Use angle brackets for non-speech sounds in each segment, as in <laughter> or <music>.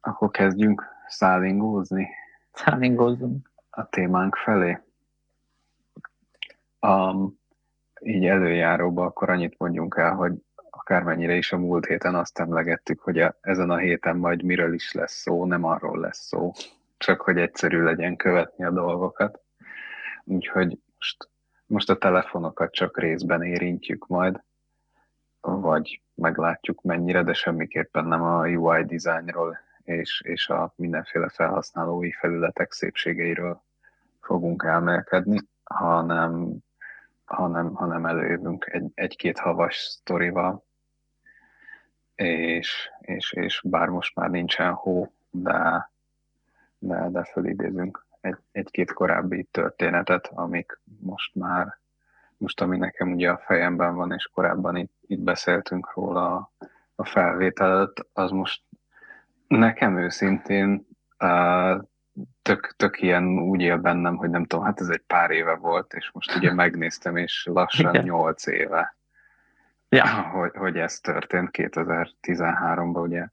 Akkor kezdjünk szállingózni Szállingózzunk. a témánk felé. Um, így előjáróba akkor annyit mondjunk el, hogy akármennyire is a múlt héten azt emlegettük, hogy a, ezen a héten majd miről is lesz szó, nem arról lesz szó, csak hogy egyszerű legyen követni a dolgokat. Úgyhogy most, most a telefonokat csak részben érintjük majd, vagy meglátjuk mennyire, de semmiképpen nem a UI designról és, és a mindenféle felhasználói felületek szépségeiről fogunk elmélkedni, hanem, hanem, hanem előjövünk egy, egy-két havas sztorival, és, és, és bár most már nincsen hó, de, de, de fölidézünk egy, egy-két korábbi történetet, amik most már, most ami nekem ugye a fejemben van, és korábban itt, itt beszéltünk róla a, felvétel előtt, az most nekem őszintén uh, tök, tök ilyen úgy él bennem, hogy nem tudom, hát ez egy pár éve volt, és most ugye megnéztem, és lassan. 8 éve, Ja, hogy, hogy ez történt 2013-ban, ugye,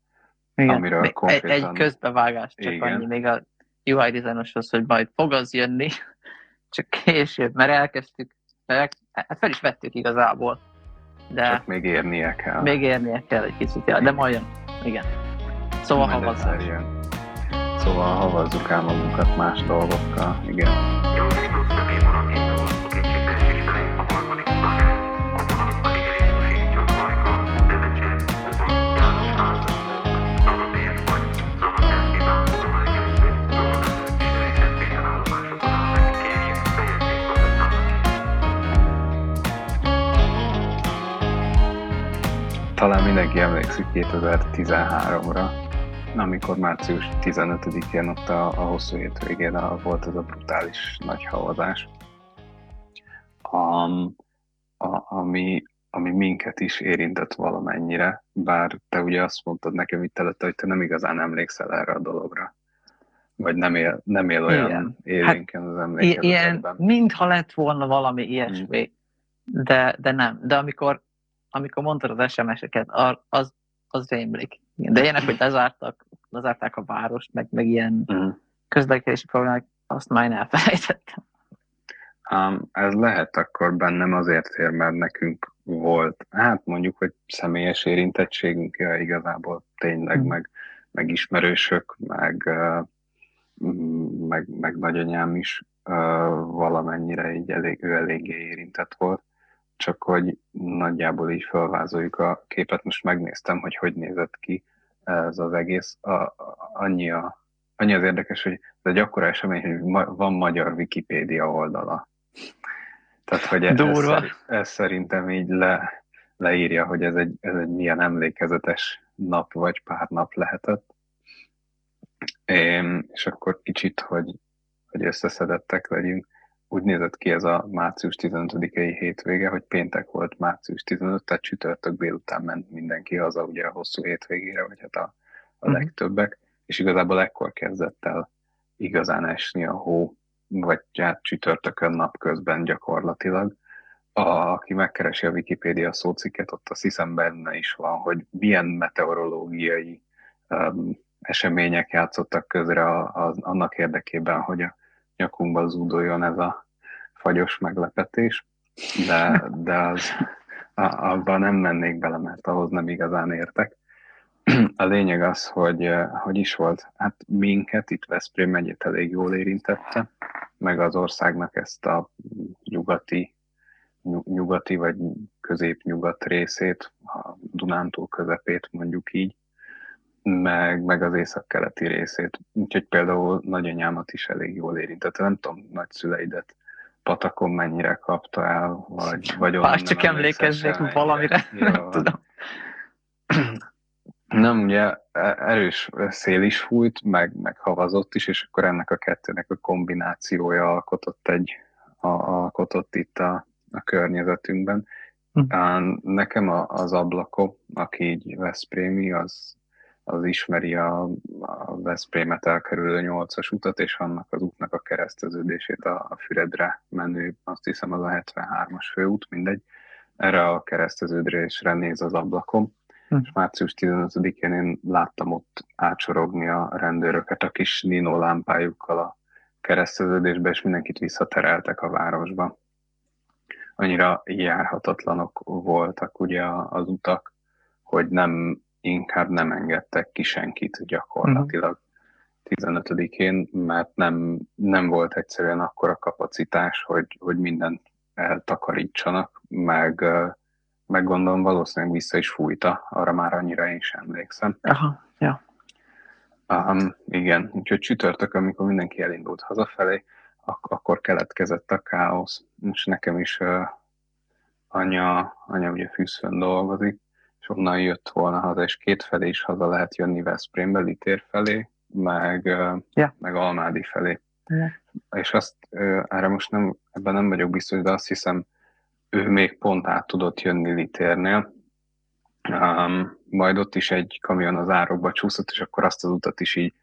igen. amiről Még egy, konkrétan- egy közbevágás, csak Igen. annyi még a UI designoshoz, hogy majd fog az jönni, <laughs> csak később, mert elkezdtük, mert hát fel is vettük igazából, de csak még érnie kell. még érnie kell egy kicsit, ja, de majd jön. Igen. Szóval havazzás. jön. Szóval havazzuk el magunkat más dolgokkal, igen. Talán mindenki emlékszik 2013-ra, amikor március 15-én ott a, a hosszú hétvégén a, volt ez a brutális nagy havazás, um, a, ami, ami minket is érintett valamennyire, bár te ugye azt mondtad nekem itt előtte, hogy te nem igazán emlékszel erre a dologra. Vagy nem él, nem él olyan Igen. élénken az I- ilyen, mintha lett volna valami ilyesmi, de, de nem. De amikor, amikor mondtad az SMS-eket, az, az rémlik. Igen, De ilyenek, hogy lezártak, lezárták a várost, meg, meg ilyen Mm. közlekedési problémák, azt már én elfelejtettem. Um, ez lehet akkor bennem azért ér, mert nekünk volt, hát mondjuk, hogy személyes érintettségünk, ja, igazából tényleg, Mm. meg, meg ismerősök, meg, uh, meg, meg nagyanyám is uh, valamennyire így elég, ő eléggé érintett volt, csak hogy nagyjából így felvázoljuk a képet, most megnéztem, hogy hogy nézett ki ez az egész, a, a, annyi, a, annyi az érdekes, hogy ez egy akkora esemény, hogy ma, van magyar Wikipédia oldala. Tehát, hogy ez, Durva. szer- ez szerintem így le, leírja, hogy ez egy, ez egy milyen emlékezetes nap vagy pár nap lehetett. Én, és akkor kicsit, hogy, hogy összeszedettek legyünk, úgy nézett ki ez a március 15-i hétvége, hogy péntek volt március 15, tehát csütörtök délután ment mindenki haza ugye a hosszú hétvégére, vagy hát a, a Mhm. legtöbbek, és igazából ekkor kezdett el igazán esni a hó, vagy hát csütörtökön napközben gyakorlatilag. A, aki megkeresi a Wikipédia szócikket, ott azt hiszem benne is van, hogy milyen meteorológiai um, események játszottak közre a, a, annak érdekében, hogy a nyakunkba zúdoljon ez a fagyos meglepetés, de, de az, a, abban nem mennék bele, mert ahhoz nem igazán értek. A lényeg az, hogy hogy is volt, hát minket itt Veszprém megyét elég jól érintette, meg az országnak ezt a nyugati, nyug- nyugati vagy középnyugat részét, a Dunántúl közepét mondjuk így, meg, meg az északkeleti részét. Úgyhogy például nagyanyámat is elég jól érintette. Nem tudom, nagyszüleidet patakon mennyire kapta el, vagy, vagy onnan Bár csak semmire. valamire, Jó nem tudom. <clears throat> Nem, ugye e- erős szél is fújt, meg, meg havazott is, és akkor ennek a kettőnek a kombinációja alkotott egy, a, alkotott itt a, a környezetünkben. Hm. Nekem a, az ablakó, aki így Veszprémi, az, az ismeri a, a Veszprémet elkerülő nyolcas utat, és annak az útnak a kereszteződését a, a Füredre menő, azt hiszem az a 73-as főút, mindegy. Erre a kereszteződésre néz az ablakom, hm. és március 15-én én láttam ott átsorogni a rendőröket a kis Nino lámpájukkal a kereszteződésbe, és mindenkit visszatereltek a városba. Annyira járhatatlanok voltak ugye az utak, hogy nem, inkább nem engedtek ki senkit gyakorlatilag 15-én, mert nem, nem volt egyszerűen akkora kapacitás, hogy, hogy mindent eltakarítsanak, meg, meg gondolom valószínűleg vissza is fújta, arra már annyira én sem emlékszem. Aha, ja. Um, igen, úgyhogy csütörtök, amikor mindenki elindult hazafelé, ak- akkor keletkezett a káosz, és nekem is uh, anya, anya ugye fűszön dolgozik, és onnan jött volna haza, és két felé is haza lehet jönni Veszprémbe, Litér felé, meg, yeah. meg Almádi felé. Yeah. És azt erre most nem, ebben nem vagyok biztos, de azt hiszem, ő még pont át tudott jönni Litérnél, um, majd ott is egy kamion az árokba csúszott, és akkor azt az utat is így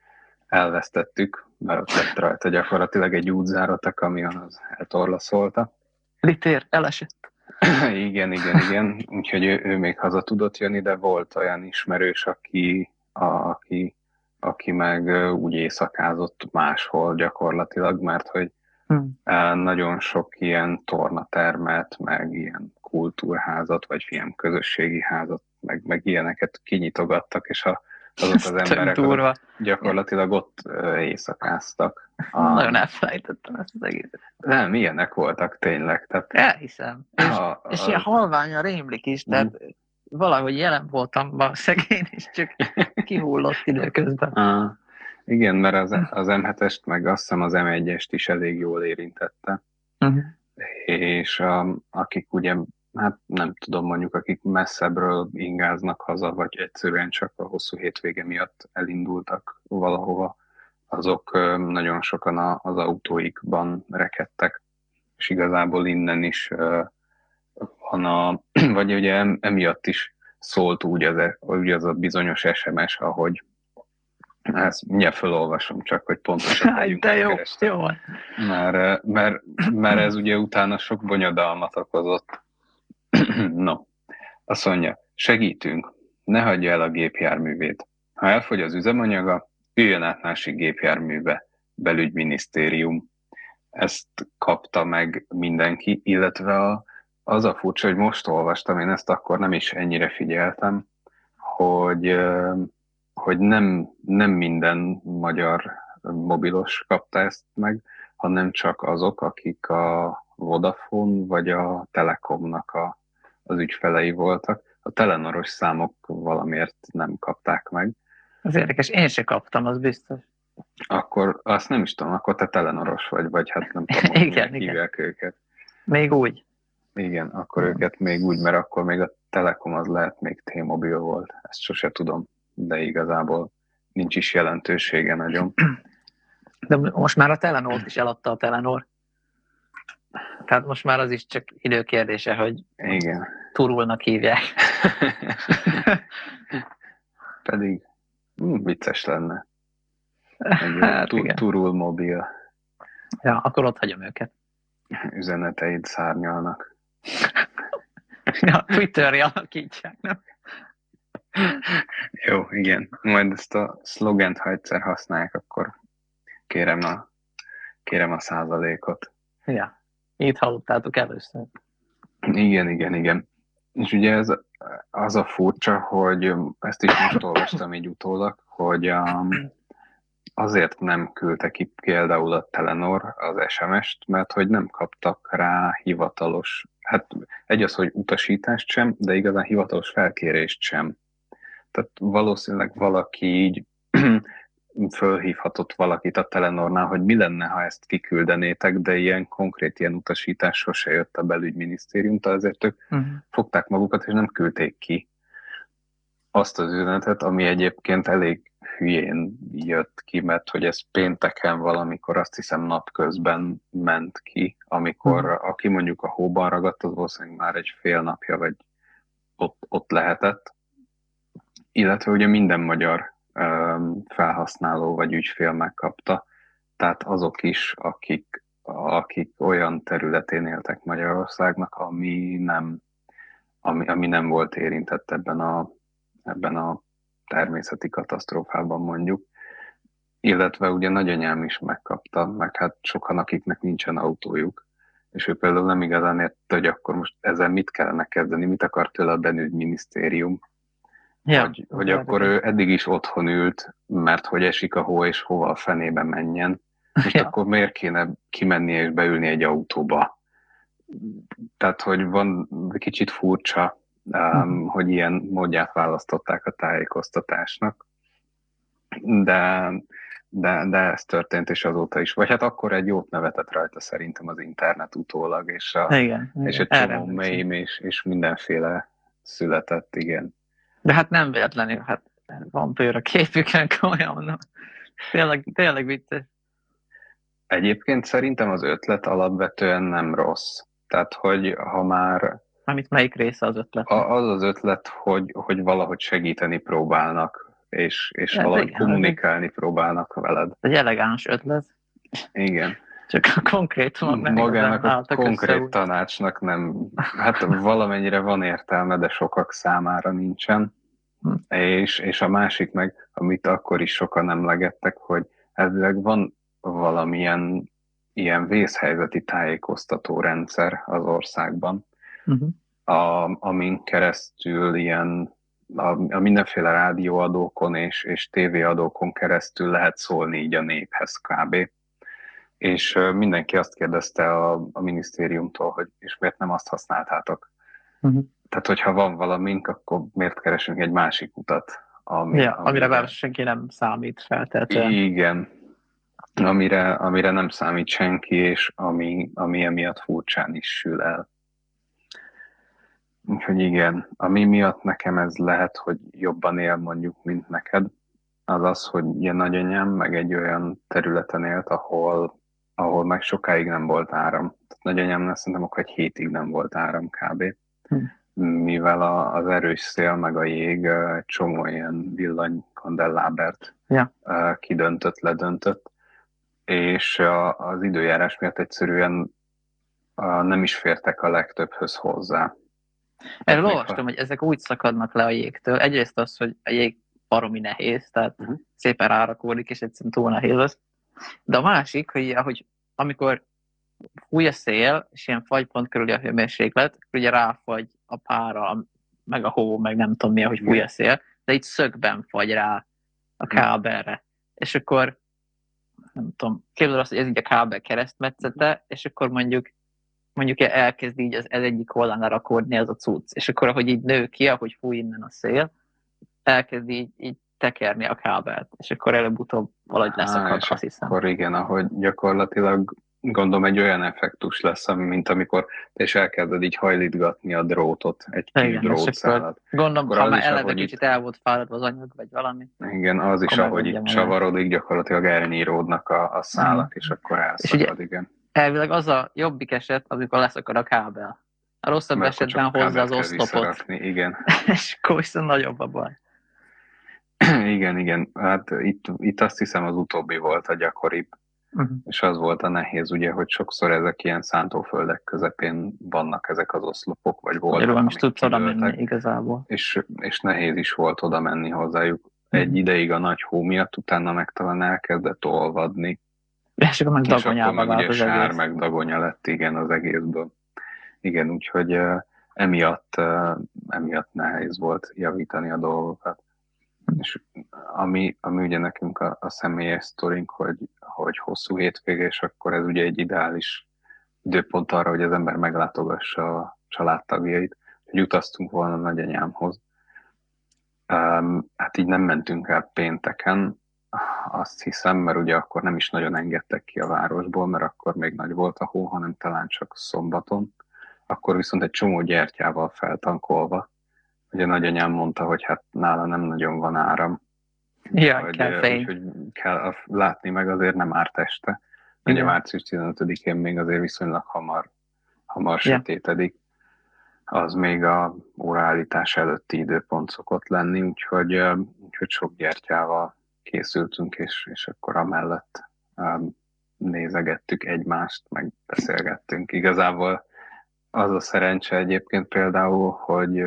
elvesztettük, mert ott lett rajta gyakorlatilag egy útzárat, a kamion az eltorlaszolta. Litér, elesett. <clears throat> igen, igen, igen. Úgyhogy ő, ő még haza tudott jönni, de volt olyan ismerős, aki, a, aki, aki meg úgy éjszakázott máshol gyakorlatilag, mert hogy hmm. nagyon sok ilyen tornatermet, meg ilyen kultúrházat, vagy ilyen közösségi házat, meg, meg ilyeneket kinyitogattak, és a, azok az emberek azok gyakorlatilag ott éjszakáztak. A... Nagyon elfelejtettem ezt az egészet. Nem, ilyenek voltak tényleg. Tehát... Elhiszem. És, a, és a... ilyen halványan rémlik is, tehát mm. valahogy jelen voltam a szegény, és csak <laughs> kihullott időközben. Ah. Igen, mert az, az M7-est, meg azt hiszem az M1-est is elég jól érintette. Uh-huh. És a, akik ugye hát nem tudom, mondjuk akik messzebbről ingáznak haza, vagy egyszerűen csak a hosszú hétvége miatt elindultak valahova, azok nagyon sokan az autóikban rekedtek, és igazából innen is van a, <clears throat> vagy ugye emiatt is szólt úgy az, e, úgy az a bizonyos SMS, ahogy ezt mindjárt felolvasom csak, hogy pontosan legyünk. De jó, jó. Mert, mert, mert ez ugye utána sok bonyodalmat okozott no, azt mondja, segítünk, ne hagyja el a gépjárművét. Ha elfogy az üzemanyaga, üljön át másik gépjárműbe, belügyminisztérium. Ezt kapta meg mindenki, illetve a, az a furcsa, hogy most olvastam, én ezt akkor nem is ennyire figyeltem, hogy, hogy nem, nem minden magyar mobilos kapta ezt meg, hanem csak azok, akik a Vodafone vagy a Telekomnak a az ügyfelei voltak. A telenoros számok valamiért nem kapták meg. Az érdekes, én se kaptam, az biztos. Akkor azt nem is tudom, akkor te telenoros vagy, vagy hát nem tudom, hogy <laughs> igen, hívják igen. őket. Még úgy. Igen, akkor hmm. őket még úgy, mert akkor még a Telekom az lehet még T-Mobile volt. Ezt sose tudom, de igazából nincs is jelentősége nagyon. <clears throat> De most már a Telenort is eladta a Telenor. Tehát most már az is csak időkérdése, hogy Igen. turulnak hívják. <laughs> Pedig hm, vicces lenne. Egy <laughs> hát, tu- turul mobil. Ja, akkor ott hagyom őket. Üzeneteid szárnyalnak. <laughs> ja, Twitter alakítsák, nem? Jó, igen. Majd ezt a szlogent, ha egyszer használják, akkor kérem a, kérem a százalékot. Ja. Itt hallottátok először. Igen, igen, igen. És ugye ez az a furcsa, hogy ezt is most olvastam így utólag, hogy um, azért nem küldte ki például a Telenor az SMS-t, mert hogy nem kaptak rá hivatalos, hát egy az, hogy utasítást sem, de igazán hivatalos felkérést sem. Tehát valószínűleg valaki így fölhívhatott valakit a Telenornál, hogy mi lenne, ha ezt kiküldenétek, de ilyen konkrét ilyen utasítás sose jött a belügyminisztériumtól, ezért ők uh-huh. fogták magukat, és nem küldték ki azt az üzenetet, ami egyébként elég hülyén jött ki, mert hogy ez pénteken valamikor, azt hiszem napközben ment ki, amikor uh-huh. aki mondjuk a hóban ragadt, az valószínűleg már egy fél napja, vagy ott, ott lehetett. Illetve ugye minden magyar felhasználó vagy ügyfél megkapta, tehát azok is, akik, akik olyan területén éltek Magyarországnak, ami nem, ami, ami nem volt érintett ebben a, ebben a természeti katasztrófában mondjuk. Illetve ugye nagyanyám is megkapta, meg hát sokan, akiknek nincsen autójuk, és ő például nem igazán érte, hogy akkor most ezzel mit kellene kezdeni, mit akar tőle a belügyminisztérium, ja, hogy, hogy akkor ő eddig is otthon ült, mert hogy esik a hó, és hova a fenébe menjen. Most ja. akkor miért kéne kimenni és beülni egy autóba? Tehát, hogy van kicsit furcsa, um, hogy ilyen módját választották a tájékoztatásnak. De, de, de ez történt, és azóta is. Vagy hát akkor egy jót nevetett rajta szerintem az internet utólag, és, a, igen, és igen. egy csomó meme és, és mindenféle született, igen. De hát nem véletlenül, hát van bőr a képükön, komolyan Tényleg, tényleg vicces. Egyébként szerintem az ötlet alapvetően nem rossz. Tehát, hogy ha már... Amit melyik része az ötlet? Az az ötlet, hogy, hogy valahogy segíteni próbálnak, és, és valahogy igen, kommunikálni próbálnak veled. Egy elegáns ötlet. Igen. Csak a konkrét Magának a konkrét össze, tanácsnak nem, hát valamennyire van értelme, de sokak számára nincsen. Hm. És, és a másik meg, amit akkor is sokan emlegettek, hogy elvileg van valamilyen ilyen vészhelyzeti tájékoztató rendszer az országban, uh-huh. a, amin keresztül ilyen a, a mindenféle rádióadókon és, és tévéadókon keresztül lehet szólni így a néphez kb. És mindenki azt kérdezte a, a minisztériumtól, hogy és miért nem azt használtátok. Uh-huh. Tehát, hogyha van valamink, akkor miért keresünk egy másik utat? Ami, ja, amire, amire senki nem számít feltétlenül. Igen, amire, amire nem számít senki, és ami, ami emiatt furcsán is sül el. Úgyhogy igen, ami miatt nekem ez lehet, hogy jobban él mondjuk, mint neked, az az, hogy ilyen nagyanyám meg egy olyan területen élt, ahol, ahol meg sokáig nem volt áram. Nagyanyámnál szerintem akkor egy hétig nem volt áram kb. Hm. Mivel a, az erős szél meg a jég egy csomó ilyen villanykandellábert ja. kidöntött, ledöntött, és a, az időjárás miatt egyszerűen a, nem is fértek a legtöbbhöz hozzá. Erről olvastam, hogy ezek úgy szakadnak le a jégtől. Egyrészt az, hogy a jég baromi nehéz, tehát uh-huh. szépen rárakódik, és egyszerűen túl nehéz az. De a másik, hogy, hogy amikor fúj a szél, és ilyen fagypont körüli a hőmérséklet, ugye ráfagy a pára, meg a hó, meg nem tudom mi, hogy fúj a szél, de itt szögben fagy rá a mhm. kábelre. És akkor nem tudom, képzeld azt, hogy ez így a kábel keresztmetszete, és akkor mondjuk mondjuk elkezd így az, az egyik oldalán rakódni ez a cucc, és akkor ahogy így nő ki, ahogy fúj innen a szél, elkezd így, így tekerni a kábelt, és akkor előbb-utóbb valahogy leszakad, azt hiszem. Akkor igen, ahogy gyakorlatilag gondolom egy olyan effektus lesz, mint amikor is elkezded így hajlítgatni a drótot, egy kis igen, drótszálat. Gondolom, akkor ha már eleve kicsit itt... el volt fáradva az anyag, vagy valami. Igen, az is, ahogy itt csavarodik, gyakorlatilag elnyíródnak a, a szálak, mm. és akkor elszakad, és ugye, igen elvileg az a jobbik eset, amikor leszakad a kábel. A rosszabb Mert esetben hozza az oszlopot. Igen. <laughs> és akkor viszont nagyobb a baj. <clears throat> igen, igen. Hát itt, itt azt hiszem az utóbbi volt a gyakoribb. Uh-huh. És az volt a nehéz, ugye, hogy sokszor ezek ilyen szántóföldek közepén vannak ezek az oszlopok, vagy voltak. Erről nem is tudsz oda menni igazából. És, és nehéz is volt oda menni hozzájuk. Egy uh-huh. ideig a nagy hó miatt, utána meg talán elkezdett olvadni, és akkor meg dagonyába meg ugye sár, egész. meg dagonya lett, igen, az egészből. Igen, úgyhogy uh, emiatt, uh, emiatt nehéz volt javítani a dolgokat. És ami, ami ugye nekünk a, a személyes sztorink, hogy, hogy hosszú hétvége, és akkor ez ugye egy ideális időpont arra, hogy az ember meglátogassa a családtagjait, hogy utaztunk volna nagyanyámhoz. Um, hát így nem mentünk el pénteken, azt hiszem, mert ugye akkor nem is nagyon engedtek ki a városból, mert akkor még nagy volt a hó, hanem talán csak szombaton. Akkor viszont egy csomó gyertyával feltankolva. Ugye nagyanyám mondta, hogy hát nála nem nagyon van áram. Ja, hogy, kell fény. Úgyhogy kell látni meg azért nem árt este. Ugye Igen. március 15-én még azért viszonylag hamar, hamar ja. sötétedik. Az még a óraállítás előtti időpont szokott lenni, úgyhogy, úgyhogy sok gyertyával készültünk, és, és akkor amellett um, nézegettük egymást, meg beszélgettünk. Igazából az a szerencse egyébként például, hogy,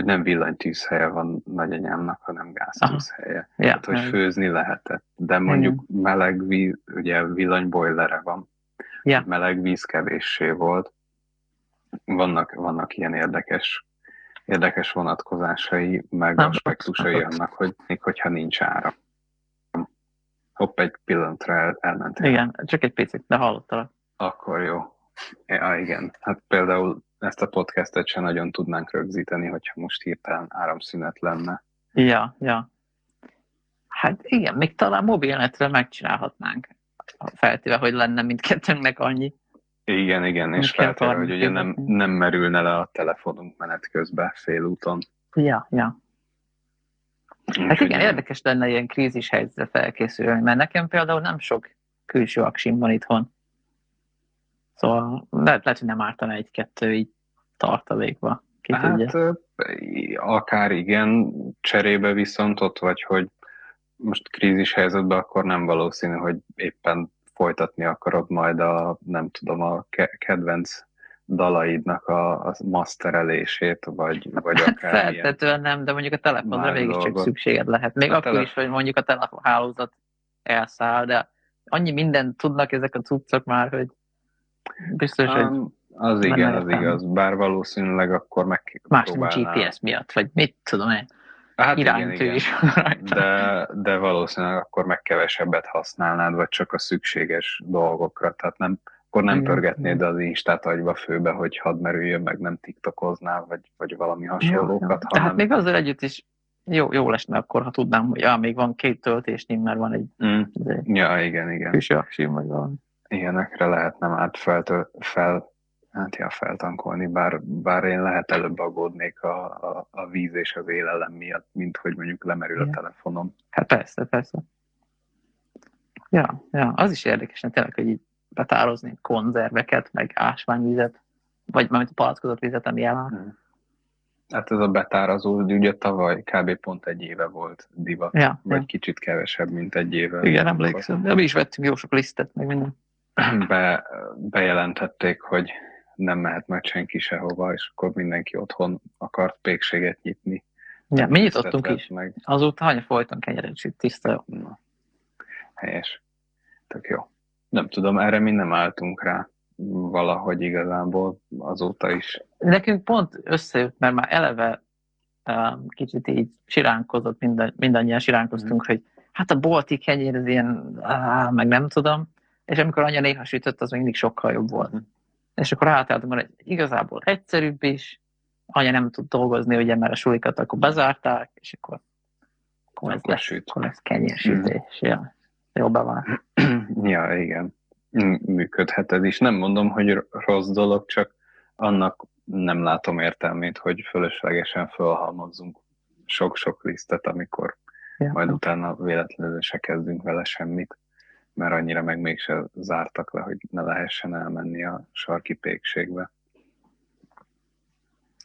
hogy nem villanytűzhelye van nagyanyámnak, hanem gáztűzhelye. Ja, Tehát, hogy főzni lehetett. De mondjuk Igen. meleg víz, ugye villanybojlere van, ja. meleg víz kevéssé volt. Vannak, vannak ilyen érdekes, érdekes vonatkozásai, meg nem, aspektusai nem, annak, hogy még hogyha nincs ára. Hopp, egy pillanatra el, elmentél. Igen, csak egy picit, de hallottalak. Akkor jó. Ja, igen. Hát például ezt a podcastet sem nagyon tudnánk rögzíteni, hogyha most hirtelen áramszünet lenne. Ja, ja. Hát igen, még talán mobilnetre megcsinálhatnánk. Feltéve, hogy lenne mindkettőnknek annyi. Igen, igen, és feltéve, hogy ugye nem, nem merülne le a telefonunk menet közben félúton. Ja, ja. Hát igen, érdekes lenne ilyen krízis helyzetre felkészülni, mert nekem például nem sok külső aksim van itthon. Szóval lehet, lehet hogy nem ártana egy-kettő így tartalékba. Ki hát tudja. akár igen, cserébe viszont ott vagy, hogy most krízis helyzetben akkor nem valószínű, hogy éppen folytatni akarod majd a, nem tudom, a kedvenc dalaidnak a, a masterelését, vagy, vagy akár Feltetően nem, de mondjuk a telefonra csak szükséged lehet. Még a akkor telef- is, hogy mondjuk a telefonhálózat elszáll, de annyi mindent tudnak ezek a cuccok már, hogy Biztos, um, hogy az igen, az igaz. Bár valószínűleg akkor meg Más GPS miatt, vagy mit tudom én. Hát igen, igen. Is de, de valószínűleg akkor meg kevesebbet használnád, vagy csak a szükséges dolgokra. Tehát nem, akkor nem igen. pörgetnéd az Instát agyba főbe, hogy hadd merüljön, meg nem tiktokoznál, vagy, vagy valami hasonlókat. Jó, jó. Tehát hanem... még azzal együtt is jó, jó lesne akkor, ha tudnám, hogy ja, még van két töltésnyim, mert van egy... Mm. Ja, igen, igen. Külső aksim, vagy valami ilyenekre lehetne már fel, fel, hát ja, feltankolni, bár, bár én lehet előbb aggódnék a, a, a víz és az élelem miatt, mint hogy mondjuk lemerül Igen. a telefonom. Hát persze, persze. Ja, ja, az is érdekes, hogy tényleg, hogy így betározni konzerveket, meg ásványvizet, vagy a palackozott vizet, ami eláll. Hmm. Hát ez a betárazó, ugye tavaly kb. pont egy éve volt divat, ja, vagy ja. kicsit kevesebb, mint egy éve. Igen, emlékszem. De mi is vettünk jó sok lisztet, meg minden <clears throat> be, bejelentették, hogy nem mehet meg senki sehova, és akkor mindenki otthon akart pékséget nyitni. Ja, mi nyitottunk is. Meg. Azóta hanya folyton kenyeret, tiszta. Na, helyes. Tök jó. Nem tudom, erre mi nem álltunk rá valahogy igazából azóta is. Nekünk pont összejött, mert már eleve um, kicsit így siránkozott, minden, mindannyian siránkoztunk, mm. hogy hát a bolti kenyér az ilyen, áh, meg nem tudom, és amikor anya néha sütött, az még mindig sokkal jobb volt. És akkor átálltunk, hogy igazából egyszerűbb is, anya nem tud dolgozni, ugye, mert a sulikat akkor bezárták, és akkor, akkor, ez, lesz, akkor lesz kenyérsütés. Mm. Ja, jó bevált. ja, igen. Működhet ez is. Nem mondom, hogy rossz dolog, csak annak nem látom értelmét, hogy fölöslegesen fölhalmozzunk sok-sok lisztet, amikor ja. majd utána véletlenül se kezdünk vele semmit mert annyira meg mégse zártak le, hogy ne lehessen elmenni a sarki pékségbe.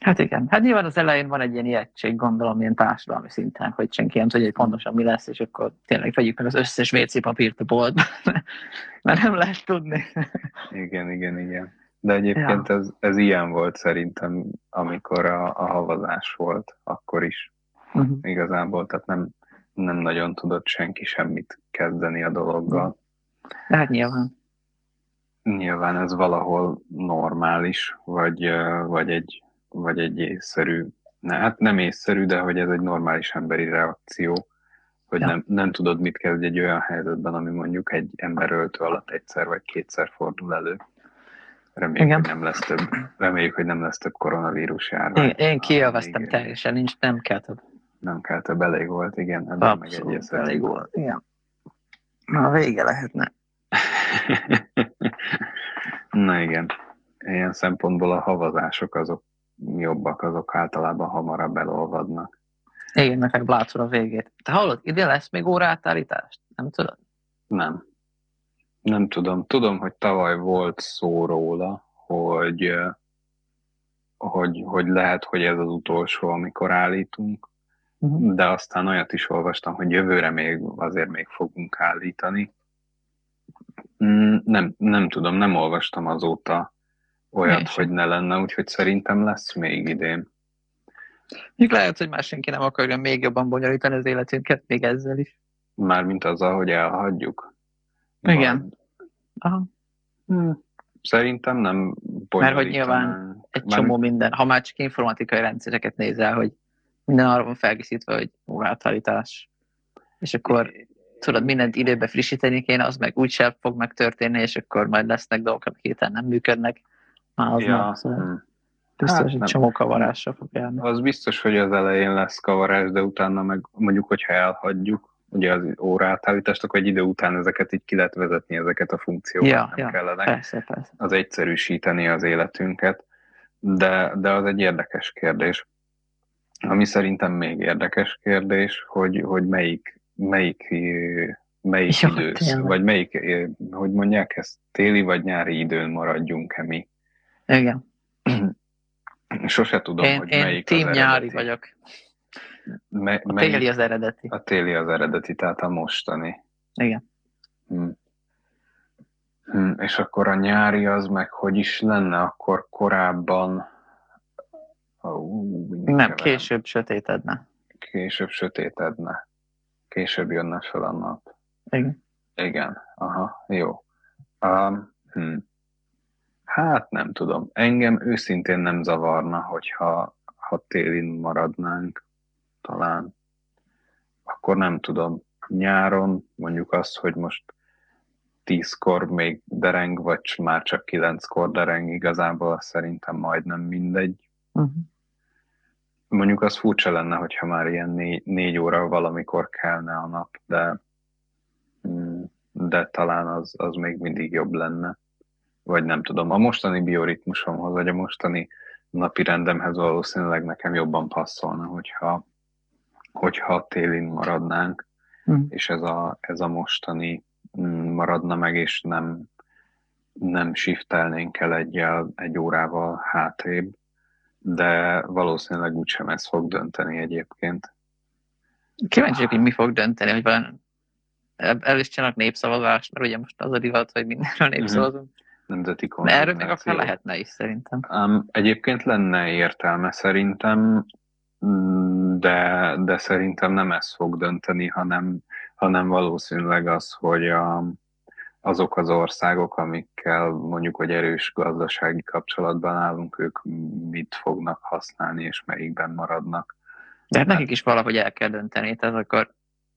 Hát igen, hát nyilván az elején van egy ilyen ijegység, gondolom, ilyen társadalmi szinten, hogy senki nem tudja, hogy pontosan mi lesz, és akkor tényleg vegyük meg az összes WC papírt a boltba, <laughs> mert nem lehet tudni. igen, igen, igen. De egyébként ja. ez, ez ilyen volt szerintem, amikor a, a havazás volt, akkor is uh-huh. igazából, tehát nem, nem nagyon tudott senki semmit kezdeni a dologgal. Hát nyilván. Nyilván ez valahol normális, vagy, vagy, egy, vagy egy észszerű, ne, hát nem észszerű, de hogy ez egy normális emberi reakció, hogy ja. nem, nem tudod, mit kezd egy olyan helyzetben, ami mondjuk egy ember öltő alatt egyszer vagy kétszer fordul elő. Reméljük, Igen. hogy nem lesz több, reméljük, hogy nem lesz több koronavírus járvány. Én, én kielveztem teljesen, nincs, nem kell több. Nem kell több, elég volt, igen. Ebben Abszolút, elég volt, igen. Na, a vége lehetne. <laughs> Na igen. Ilyen szempontból a havazások azok jobbak, azok általában hamarabb elolvadnak. Igen, nekem látszol a végét. Te hallod, ide lesz még órátállítást? Nem tudod? Nem. Nem tudom. Tudom, hogy tavaly volt szó róla, hogy, hogy, hogy lehet, hogy ez az utolsó, amikor állítunk. De aztán olyat is olvastam, hogy jövőre még azért még fogunk állítani. Mm, nem, nem tudom, nem olvastam azóta olyat, hogy ne lenne, úgyhogy szerintem lesz még idén. Még lehet, hogy már senki nem akarja még jobban bonyolítani az életünket, még ezzel is. Mármint azzal, hogy elhagyjuk. Igen. Vagy... Aha. Hmm. Szerintem nem Mert hogy nyilván egy csomó minden, ha már csak informatikai rendszereket nézel, hogy minden arra van felkészítve, hogy órátállítás, és akkor tudod, mindent időbe frissíteni kéne, az meg úgysem fog megtörténni, és akkor majd lesznek dolgok, amik héten nem működnek. Már az ja. szóval hmm. biztos, hát, hogy nem. csomó kavarásra fog járni. Az biztos, hogy az elején lesz kavarás, de utána meg mondjuk, hogyha elhagyjuk, ugye az óraátállítást, akkor egy idő után ezeket így ki lehet vezetni, ezeket a funkciókat ja, nem ja, kellene. Persze, persze. Az egyszerűsíteni az életünket, de, de az egy érdekes kérdés. Ami szerintem még érdekes kérdés, hogy, hogy melyik, melyik, melyik ja, idősz, tényleg. vagy melyik, hogy mondják ezt, téli vagy nyári időn maradjunk-e mi. Igen. <clears throat> Sose tudom, én, hogy én melyik team az nyári vagyok. Me, a téli az eredeti. A téli az eredeti, tehát a mostani. Igen. Hm. Hm, és akkor a nyári az meg hogy is lenne akkor korábban? Nem, később sötétedne. Később sötétedne. Később jönne fel a nap. Igen. Igen, aha, jó. Um, hm. Hát nem tudom. Engem őszintén nem zavarna, hogyha ha télin maradnánk talán. Akkor nem tudom, nyáron mondjuk azt, hogy most tízkor még dereng, vagy már csak kilenckor dereng, igazából szerintem majdnem mindegy. Uh-huh. Mondjuk az furcsa lenne, hogyha már ilyen négy, négy óra valamikor kelne a nap, de, mm, de talán az, az még mindig jobb lenne. Vagy nem tudom, a mostani bioritmusomhoz, vagy a mostani napi rendemhez valószínűleg nekem jobban passzolna, hogyha hogyha télin maradnánk, mm. és ez a, ez a mostani mm, maradna meg, és nem, nem shiftelnénk el egy, egy órával hátrébb, de valószínűleg úgysem ez fog dönteni egyébként. Kíváncsi hogy mi fog dönteni, hogy van el is csinálnak népszavazást, mert ugye most az a divat, hogy mindenről mhm. népszavazunk. Nemzeti Erről még akár lehetne is szerintem. Um, egyébként lenne értelme szerintem, Mm, de, de szerintem nem ez fog dönteni, hanem, hanem valószínűleg az, hogy a, azok az országok, amikkel mondjuk, hogy erős gazdasági kapcsolatban állunk, ők mit fognak használni, és melyikben maradnak. De hát nekik is valahogy el kell dönteni, tehát akkor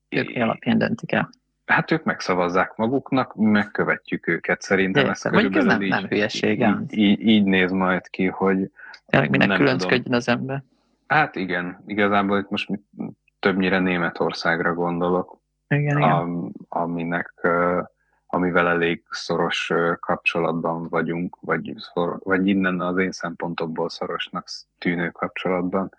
ők mi alapján döntik el? Hát ők megszavazzák maguknak, megkövetjük őket. Szerintem Érte, ez körülbelül ez nem, így, nem hülyeség. Így, így, így néz majd ki, hogy Tényleg minek különcködjön az ember. Hát igen, igazából itt most többnyire Németországra gondolok, igen, igen. aminek, amivel elég szoros kapcsolatban vagyunk, vagy, szor, vagy innen az én szempontomból szorosnak tűnő kapcsolatban.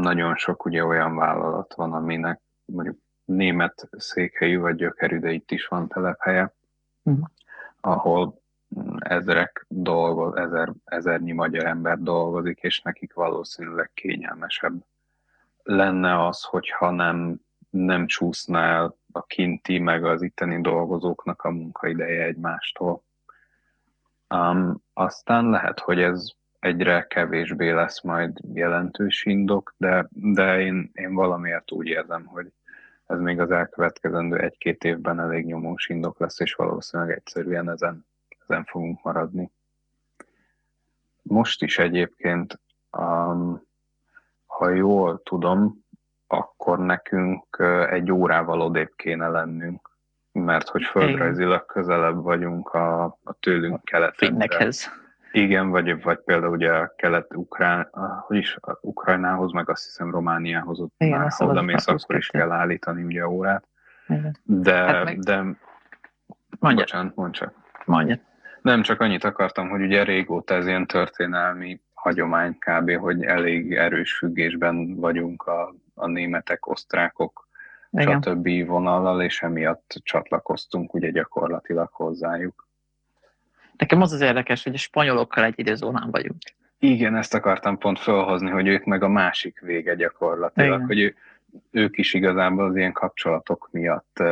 Nagyon sok ugye olyan vállalat van, aminek mondjuk német székhelyű vagy gyökerű, de itt is van telephelye, uh-huh. ahol ezerek dolgoz, ezer, ezernyi magyar ember dolgozik, és nekik valószínűleg kényelmesebb lenne az, hogyha nem, nem csúszna el a kinti, meg az itteni dolgozóknak a munkaideje egymástól. Um, aztán lehet, hogy ez egyre kevésbé lesz majd jelentős indok, de, de én, én valamiért úgy érzem, hogy ez még az elkövetkezendő egy-két évben elég nyomós indok lesz, és valószínűleg egyszerűen ezen ezen fogunk maradni. Most is egyébként, um, ha jól tudom, akkor nekünk egy órával odébb kéne lennünk, mert hogy földrajzilag közelebb vagyunk a, a tőlünk keletre. Igen, vagy, vagy például ugye a kelet-ukrán, hogy is a Ukrajnához, meg azt hiszem Romániához, ott Igen, már oda mész, akkor is kell állítani ugye a órát. Igen. De, hát meg... de... Mondja. Bocsánat, mondj csak. Mondja. Nem, csak annyit akartam, hogy ugye régóta ez ilyen történelmi hagyomány kb., hogy elég erős függésben vagyunk a, a németek, osztrákok, Igen. stb. vonallal, és emiatt csatlakoztunk ugye gyakorlatilag hozzájuk. Nekem az az érdekes, hogy a spanyolokkal egy időzónán vagyunk. Igen, ezt akartam pont felhozni, hogy ők meg a másik vége gyakorlatilag, Igen. hogy ő, ők is igazából az ilyen kapcsolatok miatt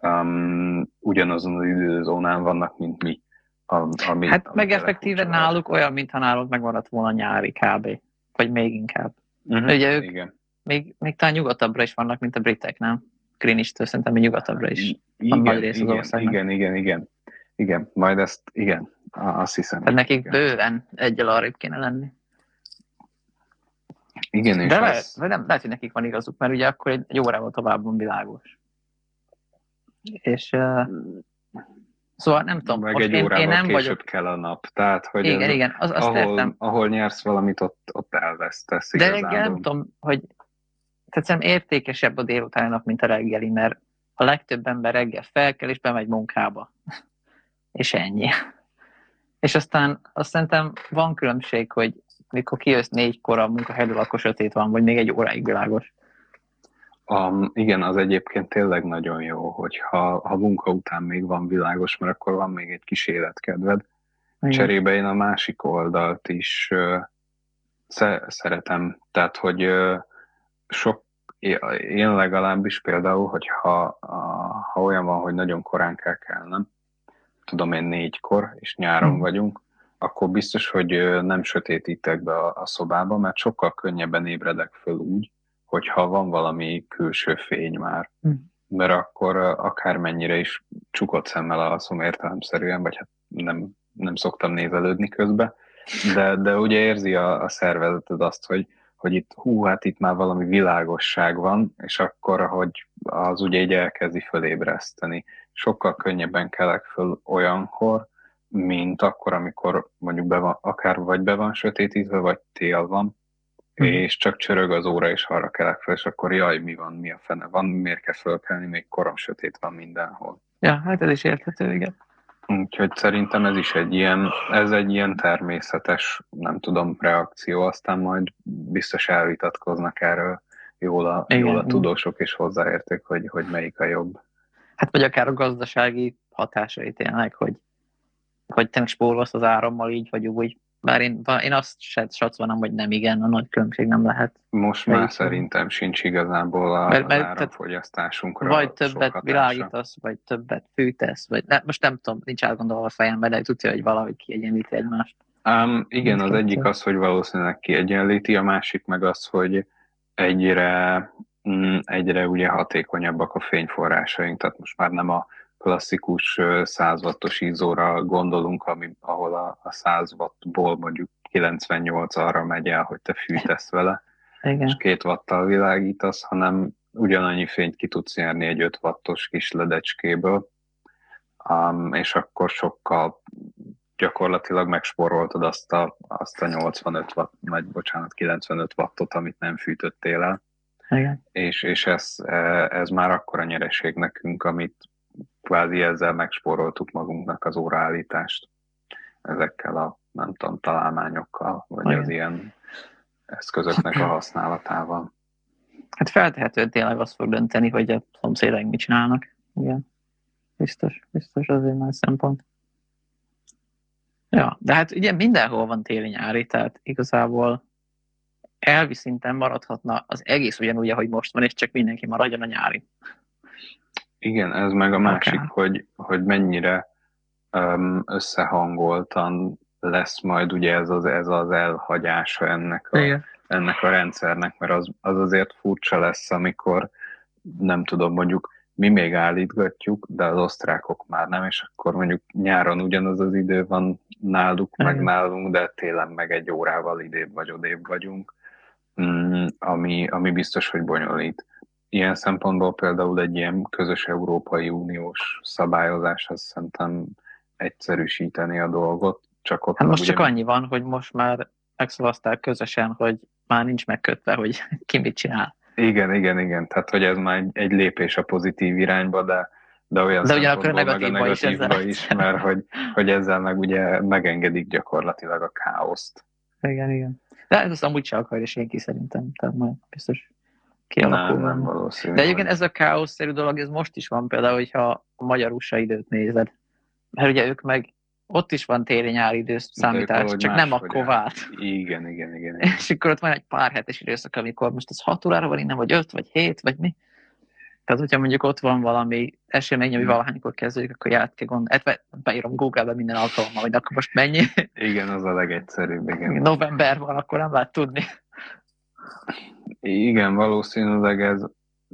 um, ugyanazon az időzónán vannak, mint mi. A, ami, hát meg effektíve náluk olyan, mintha náluk megmaradt volna nyári kb. vagy még inkább. Uh-huh. Ugye ők Igen. Még, még talán nyugatabbra is vannak, mint a britek, nem? Greenwich-től szerintem még nyugatabbra is. Igen, nagy rész az igen, országnak. igen, igen, igen. Igen, majd ezt, igen, azt hiszem. Tehát nekik igen. bőven egyel arrébb kéne lenni. Igen, és De lehet, ez, vagy nem, lehet, hogy nekik van igazuk, mert ugye akkor egy, egy órával tovább van világos. És uh, szóval nem tudom, meg egy én, órával én nem később vagyok. kell a nap. Tehát, hogy Igen, ez, igen, az, azt ahol, értem. ahol nyersz valamit, ott, ott elvesztesz De reggel nem tudom, hogy tehát szerintem értékesebb a délutáni nap, mint a reggeli, mert a legtöbb ember reggel fel kell, és bemegy munkába. <laughs> és ennyi. És aztán azt szerintem van különbség, hogy mikor kijössz négykor a munkahelyről, akkor sötét van, vagy még egy óráig világos. Um, igen, az egyébként tényleg nagyon jó, hogy ha, ha munka után még van világos, mert akkor van még egy kis életkedved. Igen. Cserébe én a másik oldalt is uh, sze- szeretem. Tehát, hogy uh, sok, én legalábbis például, hogy ha, olyan van, hogy nagyon korán kell kelnem, tudom én négykor, és nyáron Mhm. vagyunk, akkor biztos, hogy nem sötétítek be a, a szobába, mert sokkal könnyebben ébredek föl úgy, hogyha van valami külső fény már. Mhm. Mert akkor akármennyire is csukott szemmel alszom értelemszerűen, vagy hát nem, nem szoktam nézelődni közbe, de, de ugye érzi a, a szervezeted azt, hogy, hogy itt, hú, hát itt már valami világosság van, és akkor, hogy az ugye így elkezdi fölébreszteni. Sokkal könnyebben kelek föl olyankor, mint akkor, amikor mondjuk be van, akár vagy be van sötétítve, vagy tél van, Mhm. és csak csörög az óra, és arra kelek fel, és akkor jaj, mi van, mi a fene van, miért kell fölkelni, még korom sötét van mindenhol. Ja, hát ez is érthető, igen. Úgyhogy szerintem ez is egy ilyen, ez egy ilyen természetes, nem tudom, reakció, aztán majd biztos elvitatkoznak erről jól a, Igen, jól a tudósok, és hozzáérték, hogy, hogy melyik a jobb. Hát vagy akár a gazdasági hatásai tényleg, hogy, hogy te spórolsz az árammal így, vagy úgy. Bár én, én azt se satszolnám, hogy nem igen, a nagy különbség nem lehet. Most már Melyik? szerintem sincs igazából a, Mert- az mert- áramfogyasztásunkra Vagy többet világítasz, vagy többet fűtesz, vagy ne, most nem tudom, nincs átgondolva a fejembe, de tudja, hogy valahogy kiegyenlíti egymást. Um, igen, az Mindkettő. egyik az, hogy valószínűleg kiegyenlíti, a másik meg az, hogy egyre, mm, egyre ugye hatékonyabbak a fényforrásaink, tehát most már nem a klasszikus ö, 100 wattos izzóra gondolunk, ami, ahol a, a 100 wattból mondjuk 98 arra megy el, hogy te fűtesz vele, és Igen. két wattal világítasz, hanem ugyanannyi fényt ki tudsz nyerni egy 5 wattos kis ledecskéből, um, és akkor sokkal gyakorlatilag megspóroltad azt a, azt a 85 watt, vagy bocsánat, 95 wattot, amit nem fűtöttél el, Igen. és, és ez, e, ez már akkora nyereség nekünk, amit kvázi ezzel megspóroltuk magunknak az óraállítást ezekkel a, nem tudom, találmányokkal, vagy Igen. az ilyen eszközöknek a használatával. Hát feltehetően tényleg azt fog dönteni, hogy a szomszédaink mit csinálnak. Igen. Biztos, biztos az egy nagy szempont. Ja, de hát ugye mindenhol van téli-nyári, tehát igazából elvi szinten maradhatna az egész ugyanúgy, ahogy most van, és csak mindenki maradjon a nyári. Igen, ez meg a másik, Akár. hogy, hogy mennyire um, összehangoltan lesz majd ugye ez az, ez az elhagyása ennek a, Igen. ennek a rendszernek, mert az, az azért furcsa lesz, amikor nem tudom, mondjuk mi még állítgatjuk, de az osztrákok már nem, és akkor mondjuk nyáron ugyanaz az idő van náluk, meg Igen. nálunk, de télen meg egy órával idébb vagy odébb vagyunk, mm, ami, ami biztos, hogy bonyolít. Ilyen szempontból például egy ilyen közös Európai Uniós szabályozás, az szerintem egyszerűsíteni a dolgot, csak ott Hát most ugye csak annyi van, hogy most már megszavazták közösen, hogy már nincs megkötve, hogy <laughs> ki mit csinál. Igen, igen, igen. Tehát, hogy ez már egy, egy lépés a pozitív irányba, de, de olyan De ugyanakkor a szempontból meg a negatívba is negatívba is, mert hogy, hogy ezzel meg ugye megengedik gyakorlatilag a káoszt. Igen, igen. De ez azt amúgy se akarja senki szerintem, tehát majd biztos kialakul. nem valami. valószínű. De egyébként ez a káoszszerű dolog, ez most is van például, hogyha a magyar USA időt nézed. Mert ugye ők meg ott is van téli-nyári időszámítás, csak nem akkor vált. Igen, igen, igen. igen. És akkor ott van egy pár hetes időszak, amikor most az 6 órára van innen, vagy 5, vagy 7, vagy mi. Tehát, hogyha mondjuk ott van valami esemény, ami Hmm. valahánykor kezdődik, akkor át kell gondolni. Hát beírom Google-be minden alkalommal, hogy akkor most mennyi. Igen, az a legegyszerűbb, igen. November van, akkor nem lehet tudni. Igen, valószínűleg ez,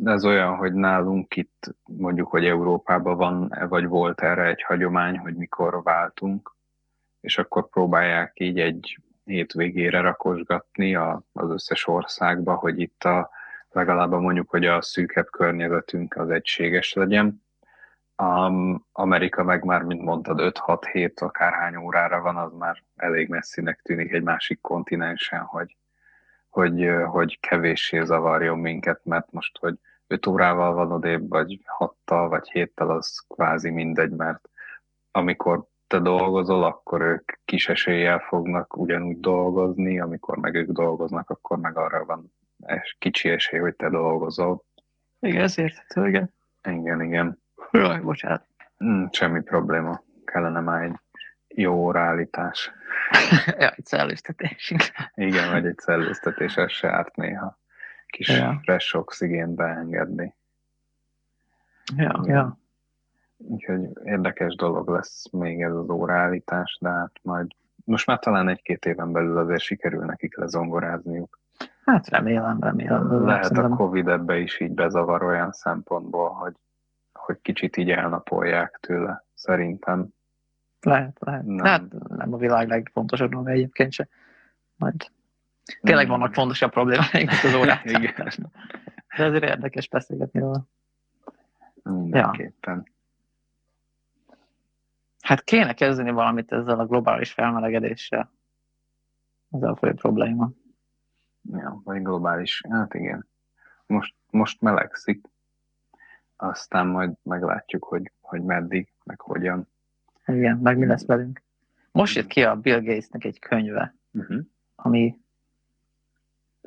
ez olyan, hogy nálunk itt mondjuk, hogy Európában van, vagy volt erre egy hagyomány, hogy mikor váltunk, és akkor próbálják így egy hétvégére rakosgatni a, az összes országba, hogy itt a, legalább mondjuk, hogy a szűkebb környezetünk az egységes legyen. Um, Amerika meg már, mint mondtad, 5-6-7 akárhány órára van, az már elég messzinek tűnik egy másik kontinensen, hogy, hogy, hogy kevéssé zavarjon minket, mert most, hogy 5 órával van odébb, vagy 6-tal, vagy 7-tel, az kvázi mindegy, mert amikor te dolgozol, akkor ők kis eséllyel fognak ugyanúgy dolgozni, amikor meg ők dolgoznak, akkor meg arra van kicsi esély, hogy te dolgozol. Igen, ez érthető, igen. Igen, igen. Jaj, bocsánat. Mm, semmi probléma. Kellene már egy jó óraállítás. <laughs> ja, egy szellőztetés. Igen, vagy egy szellőztetés, ez se árt néha. Kis ja. fresh oxigént beengedni. Ja, ja. Úgyhogy érdekes dolog lesz még ez az óraállítás, de hát majd most már talán egy-két éven belül azért sikerül nekik lezongorázniuk. Hát remélem, remélem. Lehet szerintem. a Covid ebbe is így bezavar olyan szempontból, hogy, hogy kicsit így elnapolják tőle, szerintem. Lehet, lehet. Nem. Hát nem a világ legfontosabb dolga egyébként se. Majd tényleg hmm. vannak fontosabb problémák, mint az órák. De ezért érdekes beszélgetni róla. Mindenképpen. Ja. Hát kéne kezdeni valamit ezzel a globális felmelegedéssel. Ez a fő probléma. Ja, vagy globális. Hát igen. Most, most melegszik. Aztán majd meglátjuk, hogy, hogy meddig, meg hogyan. Igen, meg mi lesz velünk. Most jött ki a Bill Gatesnek egy könyve, uh-huh. ami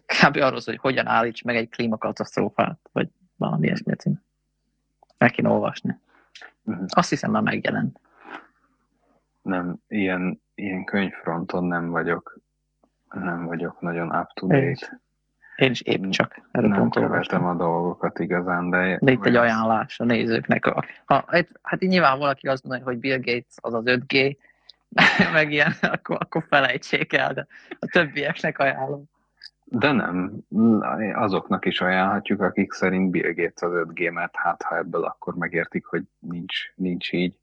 kb. arról hogy hogyan állíts meg egy klímakatasztrófát, vagy valami ilyesmi cím. Meg kéne olvasni. Uh-huh. Azt hiszem már megjelent nem, ilyen, ilyen könyvfronton nem vagyok, nem vagyok nagyon up to date. Én is, épp csak. Erre nem követem a dolgokat igazán, de... De itt egy ajánlás a nézőknek. Ha, hát így nyilván valaki azt mondja, hogy Bill Gates az az 5G, <laughs> meg ilyen, akkor, akkor felejtsék el, de a többieknek ajánlom. De nem, azoknak is ajánlhatjuk, akik szerint Bill Gates az 5G, mert hát ha ebből akkor megértik, hogy nincs, nincs így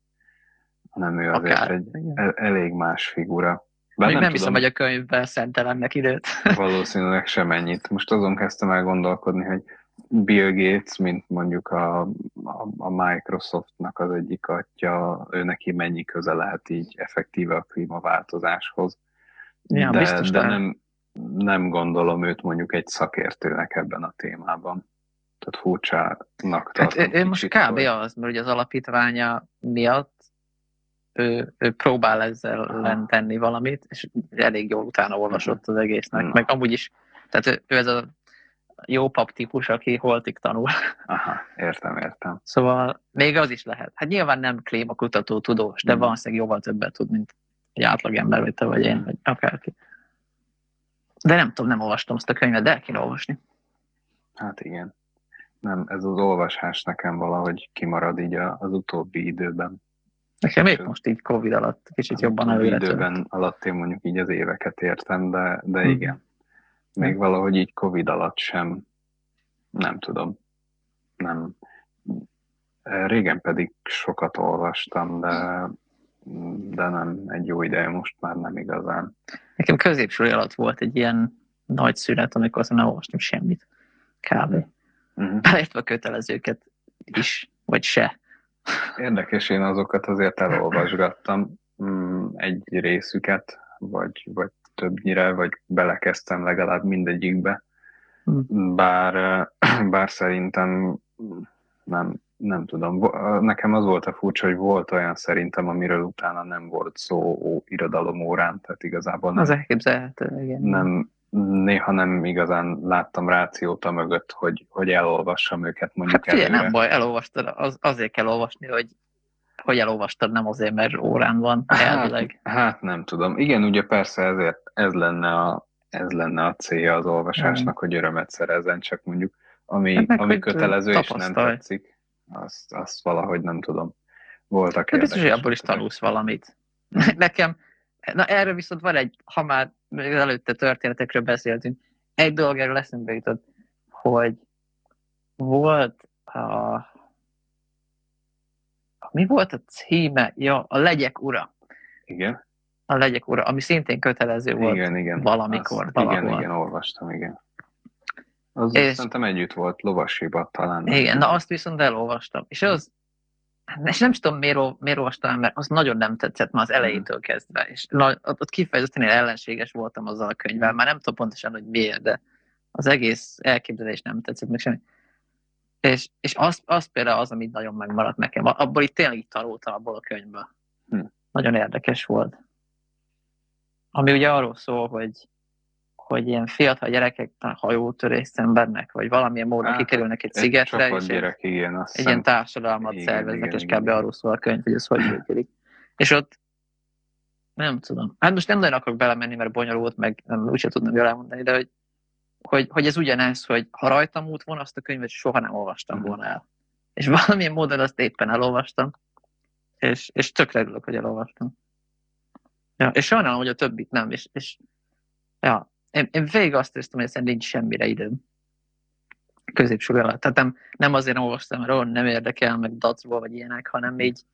nem ő azért Akár, egy el, elég más figura. Bár nem, nem hiszem, hogy a könyvben szentelennek időt. <laughs> Valószínűleg sem ennyit. Most azon kezdtem el gondolkodni, hogy Bill Gates, mint mondjuk a, a, a Microsoftnak az egyik atya, ő neki mennyi köze lehet így effektíve a klímaváltozáshoz. Ja, de de nem, nem gondolom őt mondjuk egy szakértőnek ebben a témában. Tehát furcsának tartom. Hát ő most kb. Hogy... az, mert ugye az alapítványa miatt ő, ő próbál ezzel tenni valamit, és elég jól utána olvasott az egésznek. Na. Meg amúgy is, tehát ő, ő ez a jó pap típus, aki holtig tanul. Aha, értem, értem. Szóval még az is lehet. Hát nyilván nem klímakutató tudós, de mm. valószínűleg jóval többet tud, mint egy átlagember, vagy te vagy én, vagy akárki. De nem tudom, nem olvastam azt a könyvet, de el kéne olvasni. Hát igen. Nem, ez az olvasás nekem valahogy kimarad így az utóbbi időben. Nekem épp most így Covid alatt kicsit jobban előre időben alatt én mondjuk így az éveket értem, de, de hmm. igen. Még hmm. valahogy így Covid alatt sem, nem tudom. Nem. Régen pedig sokat olvastam, de, de nem egy jó ideje most már nem igazán. Nekem középső alatt volt egy ilyen nagy szünet, amikor nem olvastam semmit. Kb. Uh-huh. Beleértve a kötelezőket is, vagy se. Érdekes, én azokat azért elolvasgattam mm, egy részüket, vagy, vagy többnyire, vagy belekezdtem legalább mindegyikbe. Hmm. Bár, <clears throat> bár szerintem nem, nem tudom. Nekem az volt a furcsa, hogy volt olyan szerintem, amiről utána nem volt szó irodalom órán, tehát igazából nem, az elképzelhető, igen. Nem, néha nem igazán láttam rációt a mögött, hogy, hogy elolvassam őket mondjuk hát figyelj, nem baj, elolvastad, az, azért kell olvasni, hogy hogy elolvastad, nem azért, mert órán van elvileg. Hát, hát nem tudom. Igen, ugye persze ezért ez lenne a, ez lenne a célja az olvasásnak, mm. hogy örömet szerezzen, csak mondjuk ami, hát meg, ami kötelező és nem tetszik, azt, azt valahogy nem tudom. Voltak hát biztos, hogy abból is tanulsz valamit. <laughs> Nekem, na erről viszont van egy, ha már előtte történetekről beszéltünk, egy dolog erről eszembe jutott, hogy volt a... Mi volt a címe? Ja, a Legyek Ura. Igen. A Legyek Ura, ami szintén kötelező volt Igen, igen. valamikor, Azt, valahol. igen, igen, olvastam, igen. Az És- szerintem együtt volt, lovasiba talán. Igen, na azt viszont elolvastam. És az, és nem is tudom, miért, miért olvastam, mert az nagyon nem tetszett már az elejétől kezdve. És ott kifejezetten én ellenséges voltam azzal a könyvvel. Már nem tudom pontosan, hogy miért, de az egész elképzelés nem tetszett meg semmi. És, és az, az például az, amit nagyon megmaradt nekem. Abból itt tényleg itt tanultam abból a könyvből. Hm. Nagyon érdekes volt. Ami ugye arról szól, hogy hogy ilyen fiatal gyerekek hajótörést szenvednek, vagy valamilyen módon Hát, kikerülnek egy Egy szigetre, és egy, gyerek, igen. Azt egy ilyen társadalmat Igen, szerveznek, igen, és igen, kb. igen. arról szól a könyv, hogy ez hogy <laughs> működik. És ott nem tudom. Hát most nem nagyon akarok belemenni, mert bonyolult, meg nem, úgyse tudnám jól elmondani, de hogy, hogy, hogy ez ugyanez, hogy ha rajtam út volna, azt a könyvet soha nem olvastam Mhm. volna el. És <laughs> valamilyen módon azt éppen elolvastam, és, és tökre örülök, hogy elolvastam. Ja, és sajnálom, hogy a többit nem, és, és ja, én, én végig azt éreztem, hogy egyszerűen nincs semmire időm középsúly alatt. Tehát nem, nem azért olvastam, mert olyan nem érdekel, meg dacból, vagy ilyenek, hanem így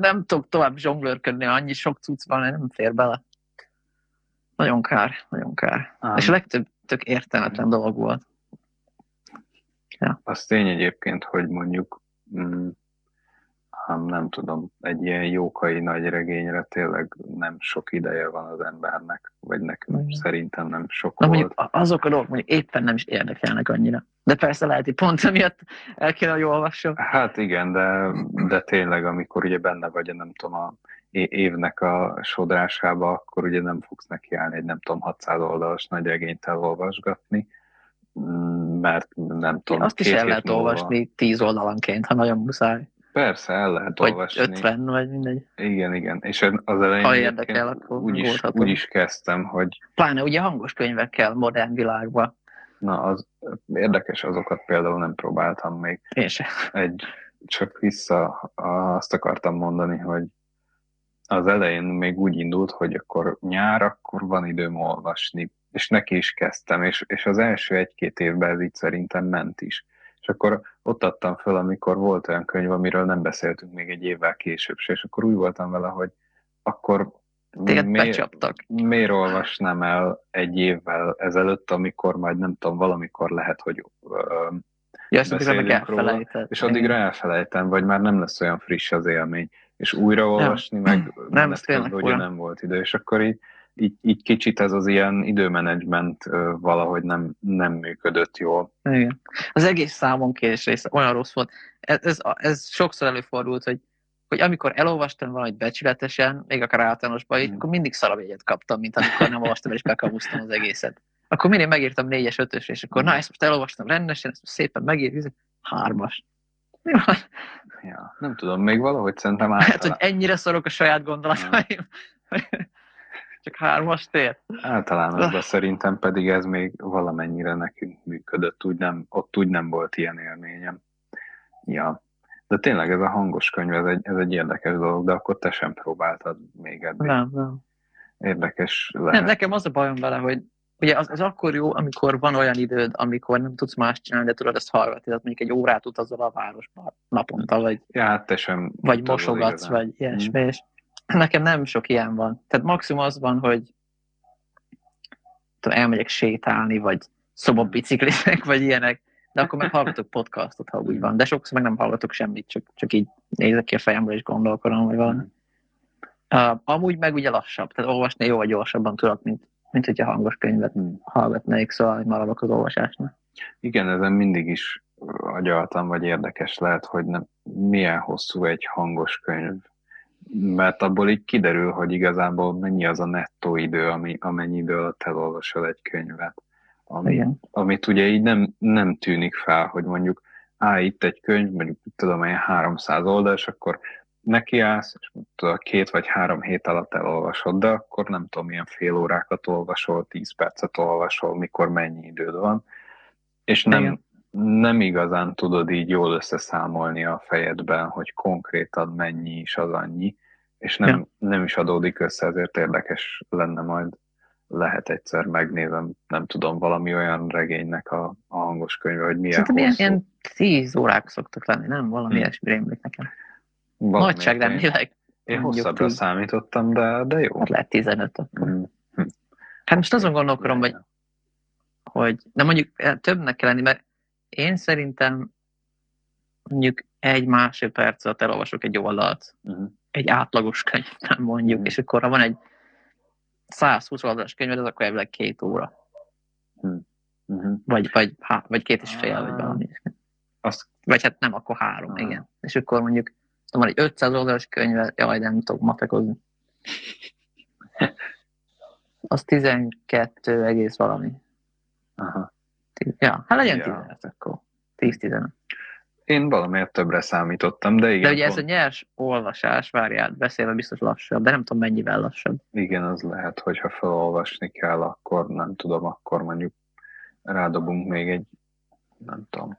nem tudok tovább zsonglőrködni, annyi sok cucc van, nem fér bele. Nagyon kár, nagyon kár. Ám. És a legtöbb tök értelmetlen dolog volt. Az tény egyébként, hogy mondjuk mm, ám nem tudom, egy ilyen jókai nagy regényre tényleg nem sok ideje van az embernek, vagy nekünk Igen. szerintem nem sok Na volt. mondjuk azok a dolgok mondjuk éppen nem is érdekelnek annyira. De persze lehet, hogy pont emiatt el kéne, hogy olvassam. Hát igen, de, de tényleg, amikor ugye benne vagy, nem tudom, a évnek a sodrásába, akkor ugye nem fogsz nekiállni egy nem tudom, 600 oldalas nagy regényt elolvasgatni, mm, mert nem tudom, Azt is el lehet múlva- olvasni tíz oldalanként, ha nagyon muszáj. Persze, el lehet Vagy olvasni. 50, vagy mindegy. Igen, igen. És az elején Ha érdekel, akkor úgy is, úgy is kezdtem, hogy Pláne ugye hangos könyvekkel modern világban. na, az érdekes, azokat például nem próbáltam még. Én sem. Egy, csak vissza azt akartam mondani, hogy az elején még úgy indult, hogy akkor nyár, akkor van időm olvasni, és neki is kezdtem, és, és az első egy-két évben ez így szerintem ment is. És akkor ott adtam föl, amikor volt olyan könyv, amiről nem beszéltünk még egy évvel később és akkor úgy voltam vele, hogy akkor Téged miért- becsaptak. miért olvasnám el egy évvel ezelőtt, amikor majd nem tudom, valamikor lehet, hogy ö, Ja, beszélünk róla, és addigra elfelejtem, vagy már nem lesz olyan friss az élmény, és újra olvasni, meg Nem, ez tényleg fura. nem volt idő, és akkor így, így, így kicsit ez az ilyen időmenedzsment valahogy nem, nem működött jól. Igen. Az egész számon kérés része olyan rossz volt. Ez, ez, ez sokszor előfordult, hogy, hogy amikor elolvastam valamit becsületesen, még akár általánosban, Mm. akkor mindig szarabjegyet kaptam, mint amikor nem olvastam és bekamusztam az egészet. Akkor mindig megírtam négyes, ötös, és akkor Mm. na, ezt most elolvastam rendesen, ezt most szépen megír, hármas. Mi van? Ja, nem tudom, még valahogy szerintem Hát, hogy általán, ennyire szorok a saját gondolataim. Csak hármas tér. általánosban szerintem pedig ez még valamennyire nekünk működött, úgy nem, ott úgy nem volt ilyen élményem. Ja. De tényleg ez a hangos könyv, ez egy, ez egy érdekes dolog, de akkor te sem próbáltad még eddig. Nem, nem. Érdekes lehet. Nem, nekem az a bajom vele, hogy ugye az, az akkor jó, amikor van olyan időd, amikor nem tudsz más csinálni, de tudod ezt hallgatni, tehát mondjuk egy órát utazol a városba naponta, vagy, Ja, hát te sem vagy mosogatsz, igazán. vagy ilyesmi, és nekem nem sok ilyen van. Tehát maximum az van, hogy tudom, elmegyek sétálni, vagy szobabiciklizek, vagy ilyenek, de akkor meg hallgatok podcastot, ha úgy van. De sokszor meg nem hallgatok semmit, csak, csak így nézek ki a fejemből, és gondolkodom, vagy valami. Uh, amúgy meg ugye lassabb, tehát olvasni jóval gyorsabban tudok, mint, mint hogyha hangos könyvet Hmm. hallgatnék, szóval maradok az olvasásnál. Igen, ezen mindig is agyaltam, vagy érdekes lehet, hogy nem, milyen hosszú egy hangos könyv. Mert abból így kiderül, hogy igazából mennyi az a nettó idő, ami, amennyi idő alatt elolvasol egy könyvet. Ami, Igen. amit ugye így nem, nem tűnik fel, hogy mondjuk á, itt egy könyv, mondjuk tudom én 300 oldal, és akkor nekiállsz, és tudod, két vagy három hét alatt elolvasod, de akkor nem tudom, milyen fél órákat olvasol, tíz percet olvasol, mikor mennyi időd van, és nem, Igen. Nem igazán tudod így jól összeszámolni a fejedben, hogy konkrétan mennyi is az annyi, és nem, Ja. nem is adódik össze, ezért érdekes lenne majd lehet egyszer megnézem, nem tudom, valami olyan regénynek a, a hangos könyve, hogy milyen Szerintem ilyen, hosszú. ilyen tíz órák szoktak lenni, nem? Valami Hm. ilyesmi rémlik nekem. Valami Nagyságrendileg. Én mondjuk hosszabbra tíz. számítottam, de, de jó. Hát lehet 15 akkor. Mm. Hát most azon gondolkodom, hogy, hogy de mondjuk eh, többnek kell lenni, mert én szerintem mondjuk egy másodperc alatt elolvasok egy oldalt, Mhm. egy átlagos könyvben mondjuk, Mhm. és akkor ha van egy 120 oldalas könyved, az akkor elvileg két óra. Mhm. Vagy, vagy, há, vagy két és fél, vagy Ah. valami. Azt Vagy hát nem, akkor három, Ah. igen. És akkor mondjuk van egy 500 oldalas könyve, jaj, nem tudok matekozni. <laughs> Az 12 egész valami. aha. Ja, hát legyen Ja. 15 akkor. 10-15. Én valamiért többre számítottam, de igen, De ugye ez a nyers olvasás, várjál, beszélve biztos lassabb, de nem tudom mennyivel lassabb. igen, az lehet, hogyha felolvasni kell, akkor nem tudom, akkor mondjuk rádobunk még egy, nem tudom,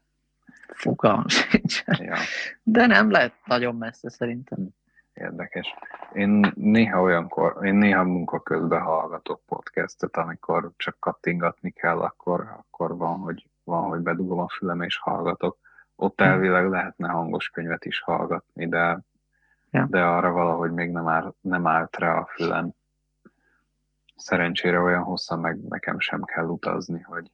Fogalmam sincs. ja, De nem lehet nagyon messze szerintem. Érdekes. Én néha olyankor, én néha munka közben hallgatok podcastet, amikor csak kattingatni kell, akkor, akkor van, hogy, van, hogy bedugom a fülem és hallgatok. Ott Hm. elvileg lehetne hangos könyvet is hallgatni, de, Ja. de arra valahogy még nem, áll, nem állt rá a fülem. Szerencsére olyan hosszan meg nekem sem kell utazni, hogy